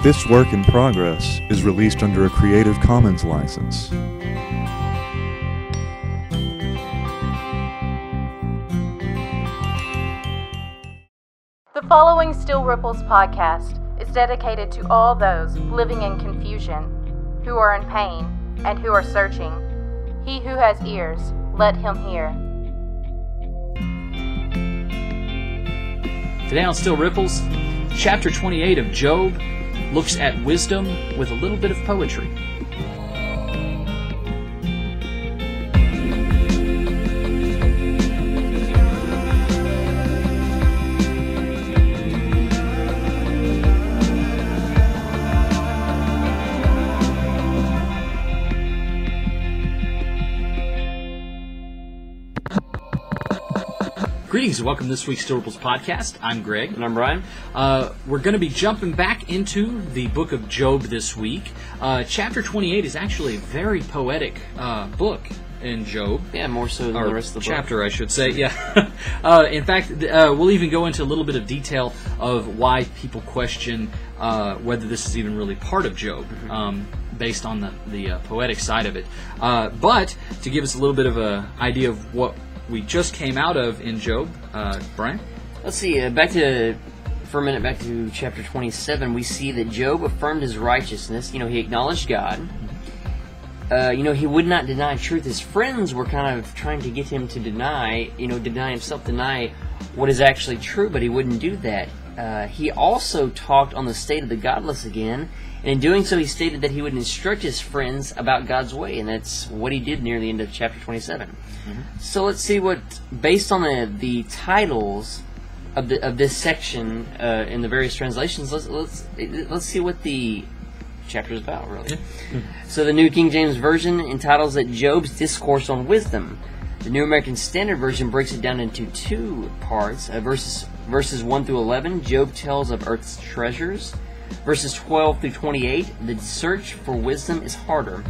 This work in progress is released under a Creative Commons license. The following Still Ripples podcast is dedicated to all those living in confusion, who are in pain, and who are searching. He who has ears, let him hear. Today on Still Ripples, chapter 28 of Job looks at wisdom with a little bit of poetry. Greetings and welcome to this week's Still Ripples podcast. I'm Greg. And I'm Brian. Uh, we're going to be jumping back into the book of Job this week. Uh, chapter 28 is actually a very poetic uh, book in Job. Yeah, more so than Or the rest of the chapter, I should say. Yeah. uh, in fact, th- uh, we'll even go into a little bit of detail of why people question uh, whether this is even really part of Job. Mm-hmm. Um, based on the, the uh, poetic side of it. Uh, but to give us a little bit of an idea of what we just came out of in Job, uh, Brian? Let's see. Uh, back to for a minute. Back to chapter 27. We see that Job affirmed his righteousness. You know, he acknowledged God. Uh, you know, he would not deny truth. His friends were kind of trying to get him to deny, you know, deny himself, deny what is actually true, but he wouldn't do that. Uh, he also talked on the state of the godless again, and in doing so, he stated that he would instruct his friends about God's way, and that's what he did near the end of chapter 27. So let's see what, based on the, the titles of the of this section uh, in the various translations, let's let's let's see what the chapter is about, really. So the New King James Version entitles it Job's Discourse on Wisdom. The New American Standard Version breaks it down into two parts. Uh, verses verses one through eleven, Job tells of Earth's treasures. Verses twelve through twenty-eight, the search for wisdom is harder.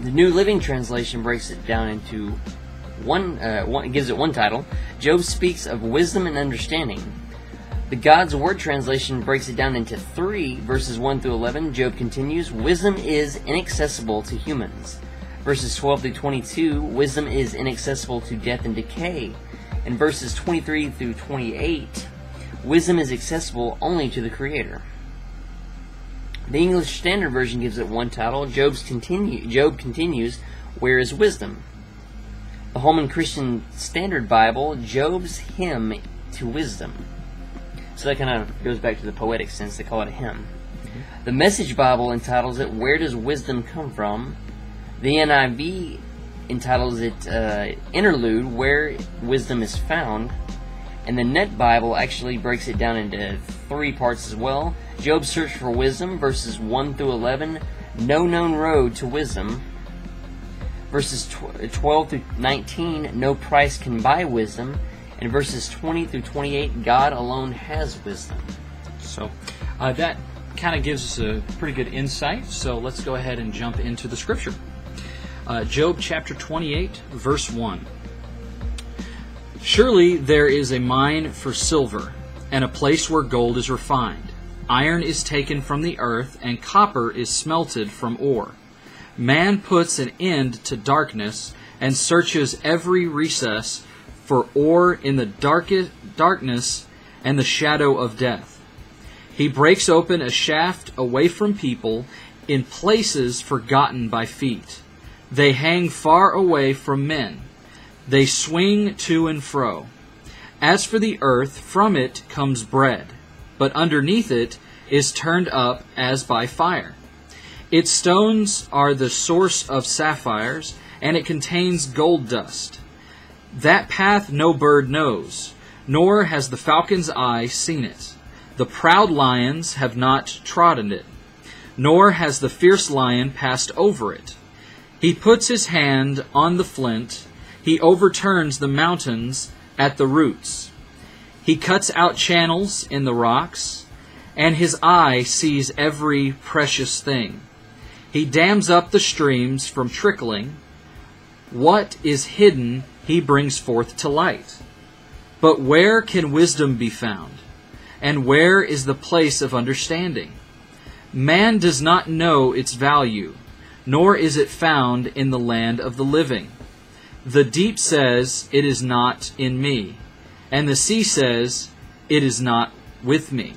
The New Living Translation breaks it down into one, uh, one gives it one title. Job speaks of wisdom and understanding. The God's Word translation breaks it down into three, verses 1 through 11. Job continues, Wisdom is inaccessible to humans. Verses 12 through 22, Wisdom is inaccessible to death and decay. And verses 23 through 28, Wisdom is accessible only to the Creator. The English Standard Version gives it one title. Job's continue, Job continues, Where is wisdom? The Holman Christian Standard Bible, Job's hymn to wisdom. So that kind of goes back to the poetic sense. They call it a hymn. The Message Bible entitles it Where Does Wisdom Come From? The NIV entitles it uh, Interlude, Where Wisdom is Found. And the NET Bible actually breaks it down into three parts as well. Job's search for wisdom, verses 1 through 11. No known road to wisdom. Verses 12 through 19. No price can buy wisdom. And verses 20 through 28. God alone has wisdom. So uh, that kind of gives us a pretty good insight. So let's go ahead and jump into the scripture. Uh, Job chapter 28, verse 1. Surely there is a mine for silver, and a place where gold is refined. Iron is taken from the earth, and copper is smelted from ore. Man puts an end to darkness and searches every recess for ore in the darkest darkness and the shadow of death. He breaks open a shaft away from people in places forgotten by feet. They hang far away from men. They swing to and fro. As for the earth, from it comes bread, but underneath it is turned up as by fire. Its stones are the source of sapphires, and it contains gold dust. That path no bird knows, nor has the falcon's eye seen it. The proud lions have not trodden it, nor has the fierce lion passed over it. He puts his hand on the flint, he overturns the mountains at the roots. He cuts out channels in the rocks, and his eye sees every precious thing. He dams up the streams from trickling. What is hidden he brings forth to light. But where can wisdom be found? And where is the place of understanding? Man does not know its value, nor is it found in the land of the living. The deep says, It is not in me, and the sea says, It is not with me.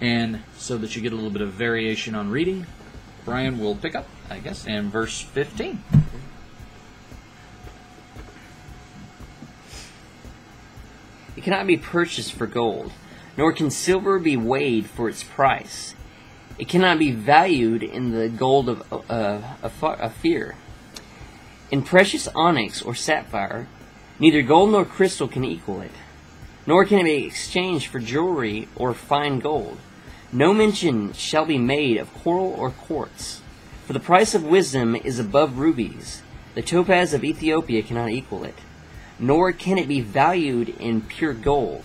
And so that you get a little bit of variation on reading, Brian will pick up, I guess, in verse 15. It cannot be purchased for gold, nor can silver be weighed for its price. It cannot be valued in the gold of uh, Ophir. In precious onyx or sapphire, neither gold nor crystal can equal it, nor can it be exchanged for jewelry or fine gold. No mention shall be made of coral or quartz, for the price of wisdom is above rubies. The topaz of Ethiopia cannot equal it nor can it be valued in pure gold.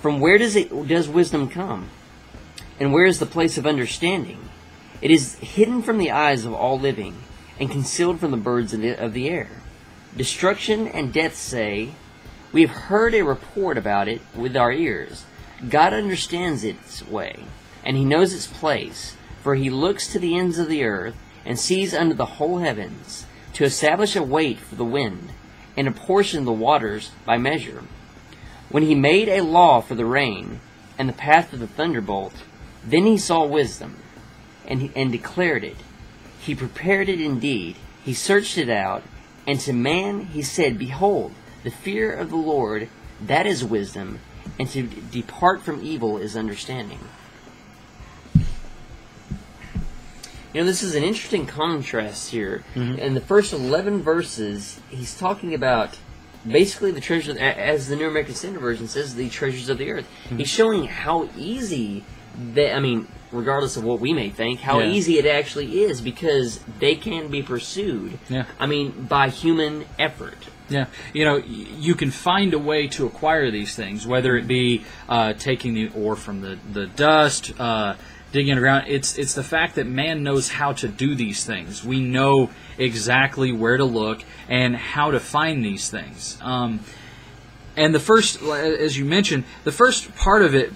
From where does it does wisdom come? And where is the place of understanding? It is hidden from the eyes of all living, and concealed from the birds of the, of the air. Destruction and death say, We have heard a report about it with our ears. God understands its way, and he knows its place, for he looks to the ends of the earth, and sees under the whole heavens, to establish a weight for the wind and apportion the waters by measure. When he made a law for the rain and the path of the thunderbolt, then he saw wisdom and, and declared it. He prepared it indeed. He searched it out. And to man he said, Behold, the fear of the Lord, that is wisdom, and to depart from evil is understanding. You know, this is an interesting contrast here. Mm-hmm. In the first 11 verses, he's talking about basically the treasures, as the New American Standard Version says, the treasures of the earth. Mm-hmm. He's showing how easy they, I mean, regardless of what we may think, how yeah. easy it actually is because they can be pursued. Yeah. I mean, by human effort. Yeah, you know, you can find a way to acquire these things, whether it be uh, taking the ore from the the dust, uh, digging underground. It's it's the fact that man knows how to do these things. We know exactly where to look and how to find these things. Um, and the first, as you mentioned, the first part of it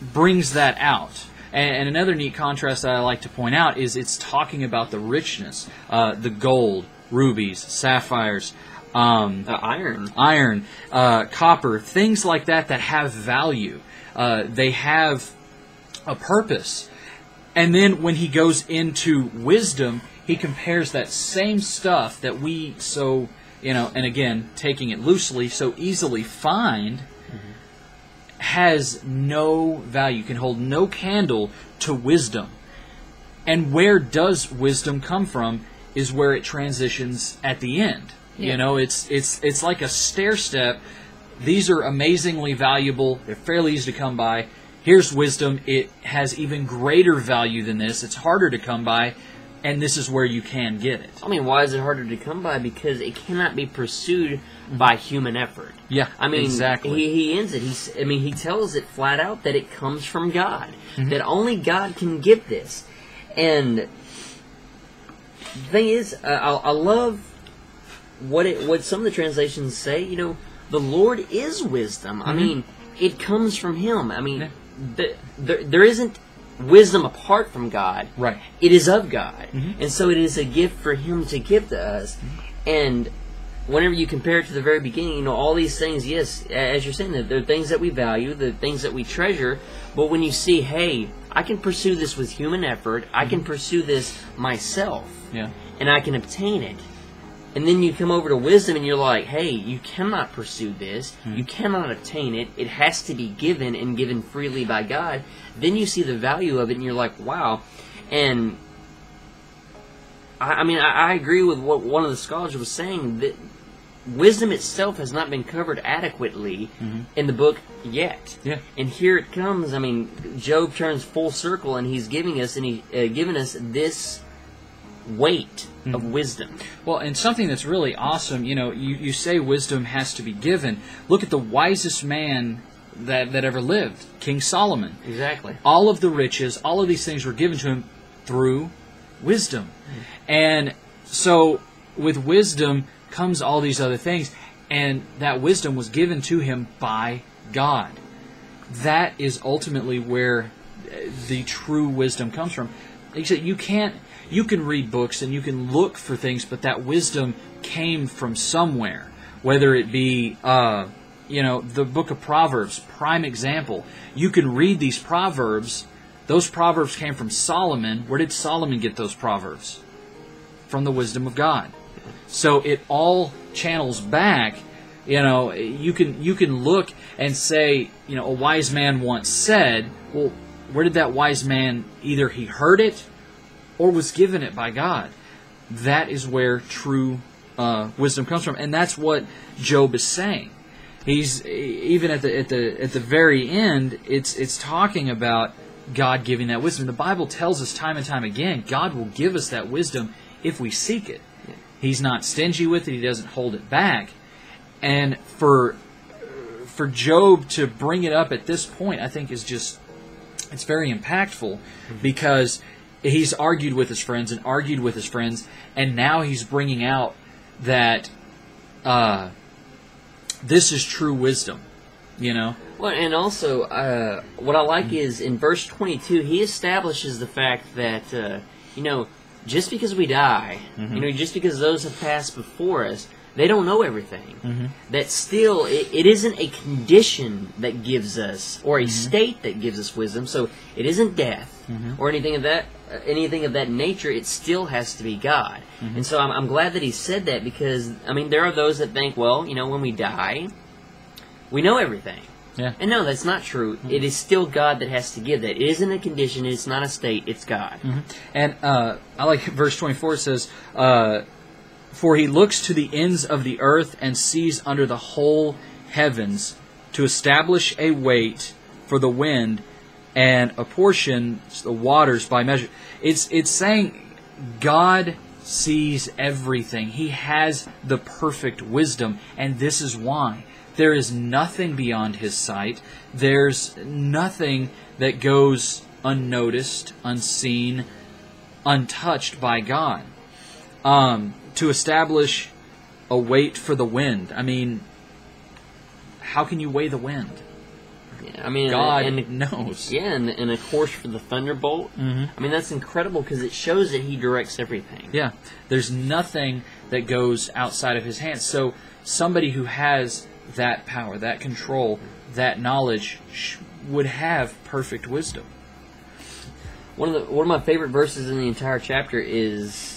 brings that out. And, and another neat contrast that I like to point out is it's talking about the richness, uh, the gold, rubies, sapphires, um, uh, iron, iron, uh, copper, things like that that have value. Uh, they have a purpose. And then when he goes into wisdom, he compares that same stuff that we so, you know, and again, taking it loosely, so easily find. Has no value, can hold no candle to wisdom. And where does wisdom come from is where it transitions at the end. Yeah. You know, it's it's it's like a stair step. These are amazingly valuable. They're fairly easy to come by here's wisdom. It has even greater value than this. It's harder to come by, and this is where you can get it. I mean, why is it harder to come by? Because it cannot be pursued by human effort. Yeah, I mean, exactly. He, he ends it. He's, I mean, he tells it flat out that it comes from God. Mm-hmm. That only God can give this. And the thing is, uh, I, I love what it what some of the translations say. You know, the Lord is wisdom. Mm-hmm. I mean, it comes from Him. I mean. Yeah the, there, there isn't wisdom apart from God. Right. It is of God. Mm-hmm. And so it is a gift for Him to give to us. Mm-hmm. And whenever you compare it to the very beginning, you know, all these things, yes, as you're saying, they're things that we value, the things that we treasure. But when you see, hey, I can pursue this with human effort, I can mm-hmm. pursue this myself, yeah. and I can obtain it and then you come over to wisdom and you're like, hey, you cannot pursue this. Mm-hmm. You cannot obtain it. It has to be given and given freely by God. Then you see the value of it and you're like, wow. And I, I mean, I, I, agree with what one of the scholars was saying that wisdom itself has not been covered adequately mm-hmm. in the book yet. Yeah. And here it comes. I mean, Job turns full circle and he's giving us and he uh, giving us this weight mm-hmm. of wisdom. Well, and something that's really awesome, you know, you, you say wisdom has to be given. Look at the wisest man that, that ever lived, King Solomon. Exactly. All of the riches, all of these things were given to him through wisdom. Mm-hmm. And so with wisdom comes all these other things, and that wisdom was given to him by God. That is ultimately where the true wisdom comes from. He said you can't you can read books and you can look for things, but that wisdom came from somewhere. Whether it be uh, you know the book of Proverbs, prime example. You can read these proverbs. Those proverbs came from Solomon. Where did Solomon get those proverbs? From the wisdom of God. So it all channels back. You know, you can you can look and say, you know, a wise man once said, well, where did that wise man either he heard it or was given it by God? That is where true uh, wisdom comes from, and that's what Job is saying. He's even at the at the at the very end. It's it's talking about God giving that wisdom. The Bible tells us time and time again, God will give us that wisdom if we seek it. He's not stingy with it. He doesn't hold it back. And for for Job to bring it up at this point, I think is just it's very impactful because he's argued with his friends and argued with his friends, and now he's bringing out that uh, this is true wisdom. You know, Well, and also, uh, what I like is in verse 22, he establishes the fact that, uh, you know, just because we die, you know, just because those have passed before us, they don't know everything. That still, it, it isn't a condition that gives us, or a state that gives us wisdom. So it isn't death or anything of that, uh, anything of that nature. It still has to be God. And so I'm, I'm glad that he said that because I mean, there are those that think, well, you know, when we die, we know everything. yeah. And no, that's not true. It is still God that has to give that. It isn't a condition. It's not a state. It's God. And uh, I like verse 24 says, uh, For he looks to the ends of the earth and sees under the whole heavens to establish a weight for the wind and apportion the waters by measure. It's, it's saying God sees everything. He has the perfect wisdom, and this is why. There is nothing beyond his sight. There's nothing that goes unnoticed, unseen, untouched by God. Um, to establish a weight for the wind. I mean, how can you weigh the wind? Yeah, I mean, God and, knows. Yeah, and, and of course for the thunderbolt. Mhm. I mean, that's incredible because it shows that He directs everything. Yeah, there's nothing that goes outside of his hands. So somebody who has that power, that control, that knowledge sh- would have perfect wisdom. One of the one of my favorite verses in the entire chapter is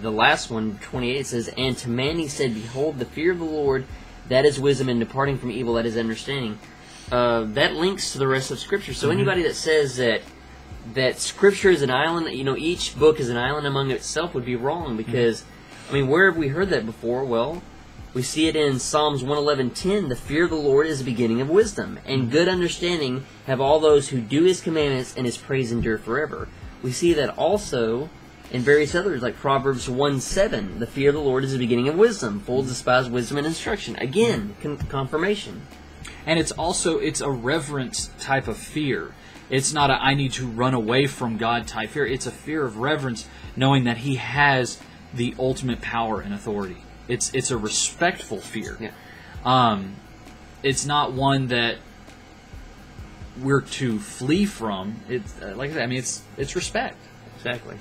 the last one, 28. Says, "And to man he said, Behold, the fear of the Lord, that is wisdom, and departing from evil, that is understanding." Uh, that links to the rest of Scripture. So mm-hmm. anybody that says that that Scripture is an island, you know, each book is an island among itself, would be wrong mm-hmm. because, I mean, where have we heard that before? Well, we see it in Psalms 111:10, "The fear of the Lord is the beginning of wisdom, and mm-hmm. good understanding have all those who do his commandments, and his praise endure forever." We see that also in various others like Proverbs 1:7, "The fear of the Lord is the beginning of wisdom, fools despise wisdom and instruction." Again, con- confirmation. and it's also it's a reverence type of fear it's not a i need to run away from god type fear it's a fear of reverence knowing that he has the ultimate power and authority it's it's a respectful fear Yeah. um it's not one that we're to flee from it's uh, like I said, i mean it's it's respect Exactly.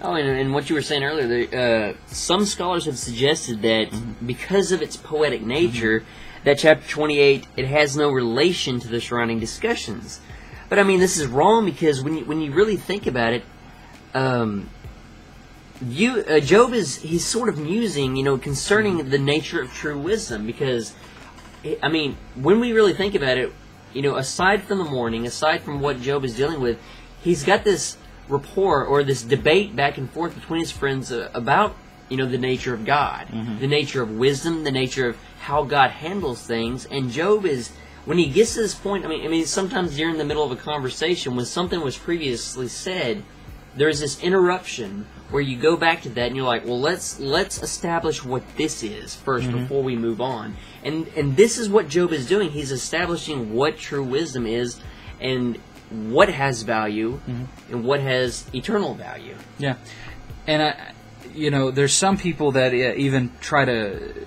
Oh, and, and what you were saying earlier, there, uh, some scholars have suggested that because of its poetic nature, that chapter 28 it has no relation to the surrounding discussions. But I mean, this is wrong because when you, when you really think about it, um, you uh, Job is he's sort of musing, you know, concerning the nature of true wisdom because I mean, when we really think about it, you know, aside from the mourning, aside from what Job is dealing with, he's got this rapport or this debate back and forth between his friends uh, about, you know, the nature of God, the nature of wisdom, the nature of how God handles things. And Job is, when he gets to this point, I mean, I mean, sometimes during the middle of a conversation, when something was previously said, there's this interruption where you go back to that and you're like, well, let's let's establish what this is 1st before we move on. And and this is what Job is doing. He's establishing what true wisdom is and what has value and what has eternal value. Yeah, and I, you know, there's some people that even try to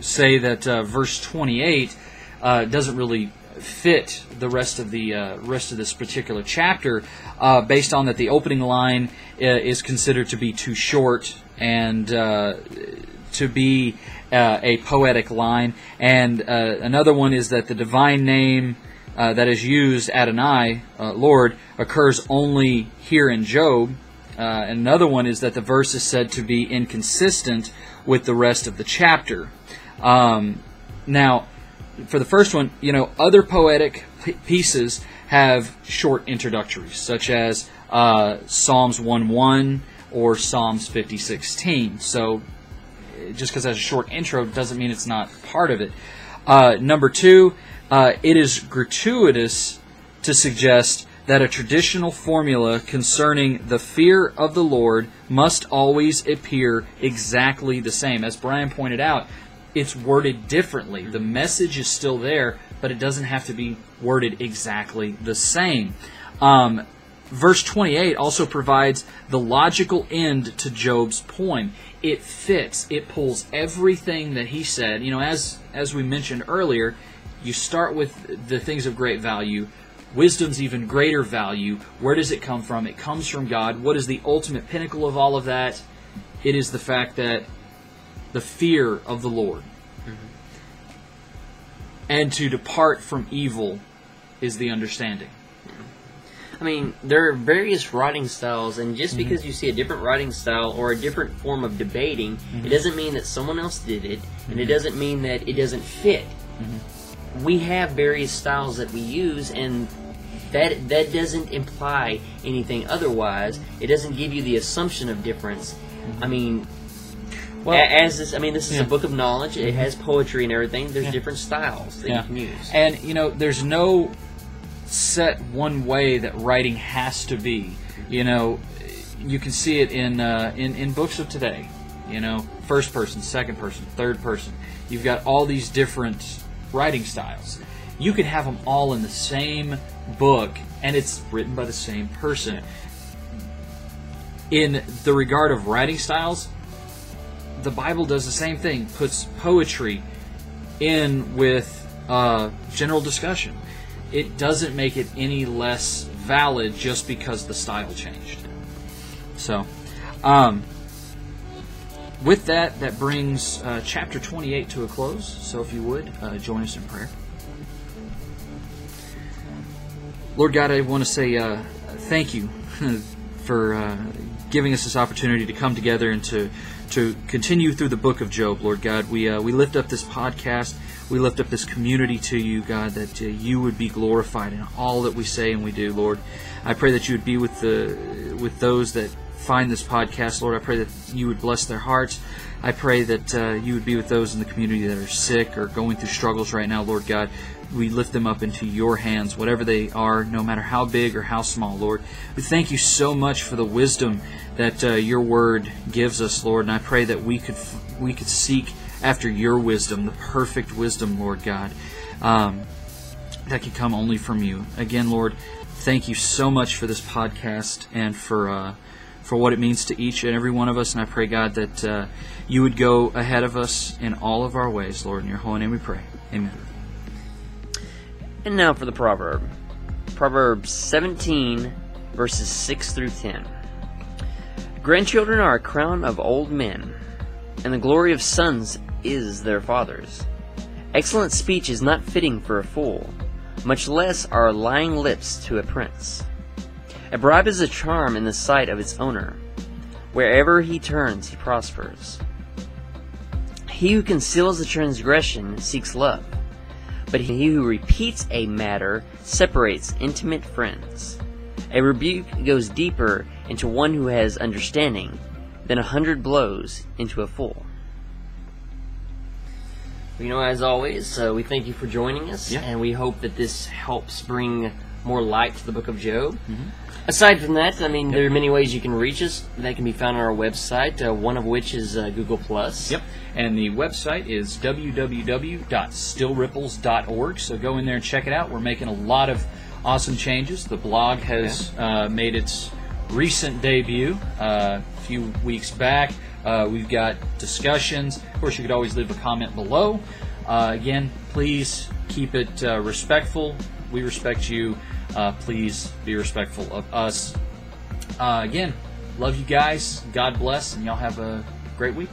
say that uh, verse 28 uh, doesn't really fit the rest of the uh, rest of this particular chapter, uh, based on that the opening line uh, is considered to be too short and uh, to be uh, a poetic line, and uh, another one is that the divine name. Uh, that is used Adonai, uh, Lord, occurs only here in Job. Uh, another one is that the verse is said to be inconsistent with the rest of the chapter. Um, now, for the first one, you know, other poetic pieces have short introductories, such as uh, Psalms 1 1 or Psalms 50 16. So, just because it has a short intro doesn't mean it's not part of it. Uh, number two, uh, it is gratuitous to suggest that a traditional formula concerning the fear of the Lord must always appear exactly the same. As Brian pointed out, it's worded differently. The message is still there, but it doesn't have to be worded exactly the same. Um, verse 28 also provides the logical end to Job's poem. It fits. It pulls everything that he said. You know, as as we mentioned earlier, you start with the things of great value. Wisdom's even greater value. Where does it come from? It comes from God. What is the ultimate pinnacle of all of that? It is the fact that the fear of the Lord. Mm-hmm. And to depart from evil is the understanding. I mean, there are various writing styles, and just mm-hmm. because you see a different writing style or a different form of debating, it mm-hmm. doesn't mean that someone else did it, and it doesn't mean that it doesn't fit. We have various styles that we use, and that that doesn't imply anything otherwise. It doesn't give you the assumption of difference. I mean, Well- as this, I mean, this is Yeah. a book of knowledge. It has poetry and everything. There's Yeah. different styles that Yeah. you can use. And you know, there's no set one way that writing has to be. You know, you can see it in uh, in in books of today. You know, first person, second person, third person. You've got all these different writing styles. You could have them all in the same book, and it's written by the same person. In the regard of writing styles, the Bible does the same thing. Puts poetry in with uh, general discussion. It doesn't make it any less valid just because the style changed. So, um, with that, that brings uh, chapter 28 to a close. So, if you would, uh, join us in prayer. Lord God, I want to say uh, thank you for uh, giving us this opportunity to come together and to to continue through the book of Job. Lord God, we uh, we lift up this podcast, we lift up this community to you, God, that uh, you would be glorified in all that we say and we do, Lord. I pray that you would be with the with those that find this podcast, Lord. I pray that you would bless their hearts. I pray that uh, you would be with those in the community that are sick or going through struggles right now, Lord God. We lift them up into your hands, whatever they are, no matter how big or how small, Lord. We thank you so much for the wisdom that uh, your word gives us, Lord, and I pray that we could we could seek after your wisdom, the perfect wisdom, Lord God, um, that can come only from you. Again, Lord, thank you so much for this podcast and for uh, for what it means to each and every one of us. And I pray, God, that uh, you would go ahead of us in all of our ways, Lord. In your holy name we pray. Amen. And now for the proverb. Proverbs 17, verses 6 through 10. Grandchildren are a crown of old men, and the glory of sons is their fathers. Excellent speech is not fitting for a fool, much less are lying lips to a prince. A bribe is a charm in the sight of its owner. Wherever he turns, he prospers. He who conceals a transgression seeks love but he who repeats a matter separates intimate friends. A rebuke goes deeper into one who has understanding than a hundred blows into a fool. You know, as always, uh, we thank you for joining us, Yeah. and we hope that this helps bring more light to the book of Job. Aside from that, I mean, there are many ways you can reach us. That can be found on our website, uh, one of which is uh, Google Plus. Yep. And the website is www.stillripples.org. So go in there and check it out. We're making a lot of awesome changes. The blog has uh, made its recent debut uh, a few weeks back. Uh, we've got discussions. Of course, you could always leave a comment below. Uh, again, please keep it uh, respectful. We respect you. Uh, please be respectful of us. Uh, again, love you guys. God bless, and y'all have a great week.